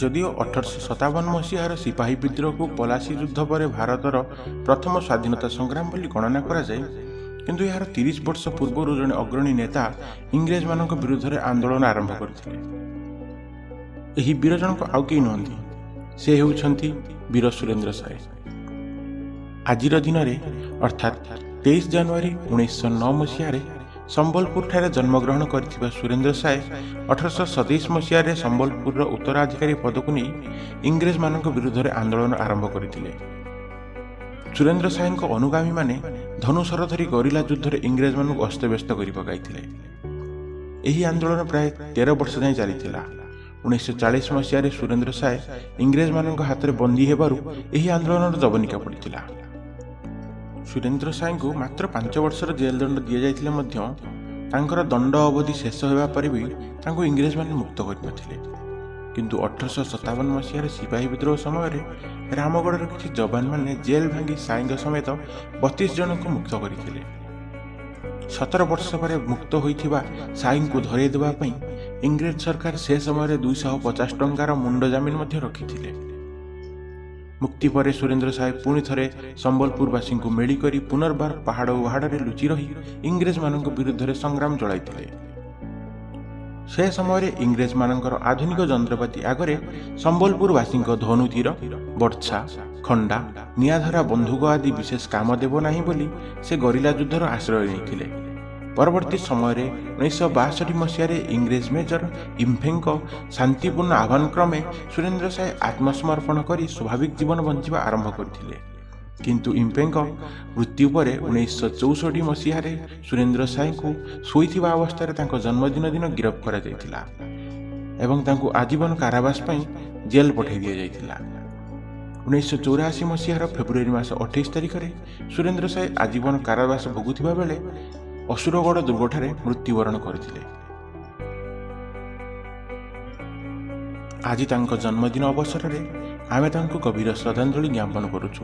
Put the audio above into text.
ଯଦିଓ ଅଠରଶହ ସତାବନ ମସିହାର ସିପାହୀ ବିଦ୍ରୋହକୁ ପଲାସି ଯୁଦ୍ଧ ପରେ ଭାରତର ପ୍ରଥମ ସ୍ୱାଧୀନତା ସଂଗ୍ରାମ ବୋଲି ଗଣନା କରାଯାଏ କିନ୍ତୁ ଏହାର ତିରିଶ ବର୍ଷ ପୂର୍ବରୁ ଜଣେ ଅଗ୍ରଣୀ ନେତା ଇଂରେଜମାନଙ୍କ ବିରୁଦ୍ଧରେ ଆନ୍ଦୋଳନ ଆରମ୍ଭ କରିଥିଲେ ଏହି ବୀର ଜଣକ ଆଉ କେହି ନୁହନ୍ତି ସେ ହେଉଛନ୍ତି ବୀର ସୁରେନ୍ଦ୍ର ସାଏ ଆଜିର ଦିନରେ ଅର୍ଥାତ୍ ତେଇଶ ଜାନୁଆରୀ ଉଣେଇଶହ ନଅ ମସିହାରେ ସମ୍ବଲପୁରଠାରେ ଜନ୍ମଗ୍ରହଣ କରିଥିବା ସୁରେନ୍ଦ୍ର ସାଏ ଅଠରଶହ ସତେଇଶ ମସିହାରେ ସମ୍ବଲପୁରର ଉତ୍ତରାଧିକାରୀ ପଦକୁ ନେଇ ଇଂରେଜମାନଙ୍କ ବିରୁଦ୍ଧରେ ଆନ୍ଦୋଳନ ଆରମ୍ଭ କରିଥିଲେ। ସୁରେନ୍ଦ୍ର ସାଏଙ୍କ ଅନୁଗାମୀମାନେ ଧନୁସର ଧରି ଗରିଲା ଯୁଦ୍ଧରେ ଇଂରେଜମାନଙ୍କୁ ଅସ୍ତବ୍ୟସ୍ତ କରି ପକାଇଥିଲେ। ଏହି ଆନ୍ଦୋଳନ ପ୍ରାୟ ତେର ବର୍ଷ ଯାଏଁ ଚାଲିଥିଲା। ଉଣେଇଶହ ଚାଳିଶ ମସିହାରେ ସୁରେନ୍ଦ୍ର ସାଏ ଇଂରେଜମାନଙ୍କ ହାତରେ ବନ୍ଦୀ ହେବାରୁ ଏହି ଆନ୍ଦୋଳନର ଜବନିକା ପଡ଼ିଥିଲା। ସୁରେନ୍ଦ୍ର ସାଏଙ୍କୁ ମାତ୍ର ପାଞ୍ଚ ବର୍ଷର ଜେଲ୍ ଦଣ୍ଡ ଦିଆଯାଇଥିଲେ ମଧ୍ୟ ତାଙ୍କର ଦଣ୍ଡ ଅବଧି ଶେଷ ହେବା ପରେ ବି ତାଙ୍କୁ ଇଂରେଜମାନେ ମୁକ୍ତ କରିନଥିଲେ। କିନ୍ତୁ ଅଠରଶହ ସତାବନ ମସିହାରେ ସିପାହୀ ବିଦ୍ରୋହ ସମୟରେ ରାମଗଡ଼ର କିଛି ଯବାନମାନେ ଜେଲ୍ ଭାଙ୍ଗି ସାଇଙ୍କ ସମେତ ବତିଶ ଜଣଙ୍କୁ ମୁକ୍ତ କରିଥିଲେ। ସତର ବର୍ଷ ପରେ ମୁକ୍ତ ହୋଇଥିବା ସାଇଙ୍କୁ ଧରେଇ ଦେବା ପାଇଁ ଇଂରେଜ ସରକାର ସେ ସମୟରେ ଦୁଇଶହ ପଚାଶ ଟଙ୍କାର ମୁଣ୍ଡ ଜାମିନ ମଧ୍ୟ ରଖିଥିଲେ। ମୁକ୍ତି ପରେ ସୁରେନ୍ଦ୍ର ସାହେବ ପୁଣି ଥରେ ସମ୍ବଲପୁରବାସୀଙ୍କୁ ମେଳି କରି ପୁନର୍ବାର ପାହାଡ଼ ଉହାଡ଼ରେ ଲୁଚି ରହି ଇଂରେଜମାନଙ୍କ ବିରୁଦ୍ଧରେ ସଂଗ୍ରାମ ଚଳାଇଥିଲେ। ସେ ସମୟରେ ଇଂରେଜମାନଙ୍କର ଆଧୁନିକ ଯନ୍ତ୍ରପାତି ଆଗରେ ସମ୍ବଲପୁରବାସୀଙ୍କ ଧନୁତୀର ବର୍ଚ୍ଛା ଖଣ୍ଡା ନିଆଧରା ବନ୍ଧୁକ ଆଦି ବିଶେଷ କାମ ଦେବ ନାହିଁ ବୋଲି ସେ ଗରିଲା ଯୁଦ୍ଧର ଆଶ୍ରୟ ନେଇଥିଲେ। ପରବର୍ତ୍ତୀ ସମୟରେ ଉଣେଇଶହ ବାଷଠି ମସିହାରେ ଇଂରେଜ ମେଜର ଇମ୍ଫେଙ୍କ ଶାନ୍ତିପୂର୍ଣ୍ଣ ଆହ୍ୱାନ କ୍ରମେ ସୁରେନ୍ଦ୍ର ସାଏ ଆତ୍ମସମର୍ପଣ କରି ସ୍ୱାଭାବିକ ଜୀବନ ବଞ୍ଚିବା ଆରମ୍ଭ କରିଥିଲେ। କିନ୍ତୁ ଇମ୍ପେଙ୍କ ମୃତ୍ୟୁ ପରେ ଉଣେଇଶହ ଚଉଷଠି ମସିହାରେ ସୁରେନ୍ଦ୍ର ସାଏଙ୍କୁ ଶୋଇଥିବା ଅବସ୍ଥାରେ ତାଙ୍କ ଜନ୍ମଦିନ ଦିନ ଗିରଫ କରାଯାଇଥିଲା ଏବଂ ତାଙ୍କୁ ଆଜୀବନ କାରାବାସ ପାଇଁ ଜେଲ୍ ପଠାଇ ଦିଆଯାଇଥିଲା। ଉଣେଇଶହ ଚଉରାଅଶୀ ମସିହାର ଫେବୃଆରୀ ମାସ ଅଠେଇଶ ତାରିଖରେ ସୁରେନ୍ଦ୍ର ସାଏ ଆଜୀବନ କାରାବାସ ଭୋଗୁଥିବା ବେଳେ ଅସୁରଗଡ଼ ଦୁର୍ଗଠାରେ ମୃତ୍ୟୁବରଣ କରିଥିଲେ। ଆଜି ତାଙ୍କ ଜନ୍ମଦିନ ଅବସରରେ ଆମେ ତାଙ୍କୁ ଗଭୀର ଶ୍ରଦ୍ଧାଞ୍ଜଳି ଜ୍ଞାପନ କରୁଛୁ।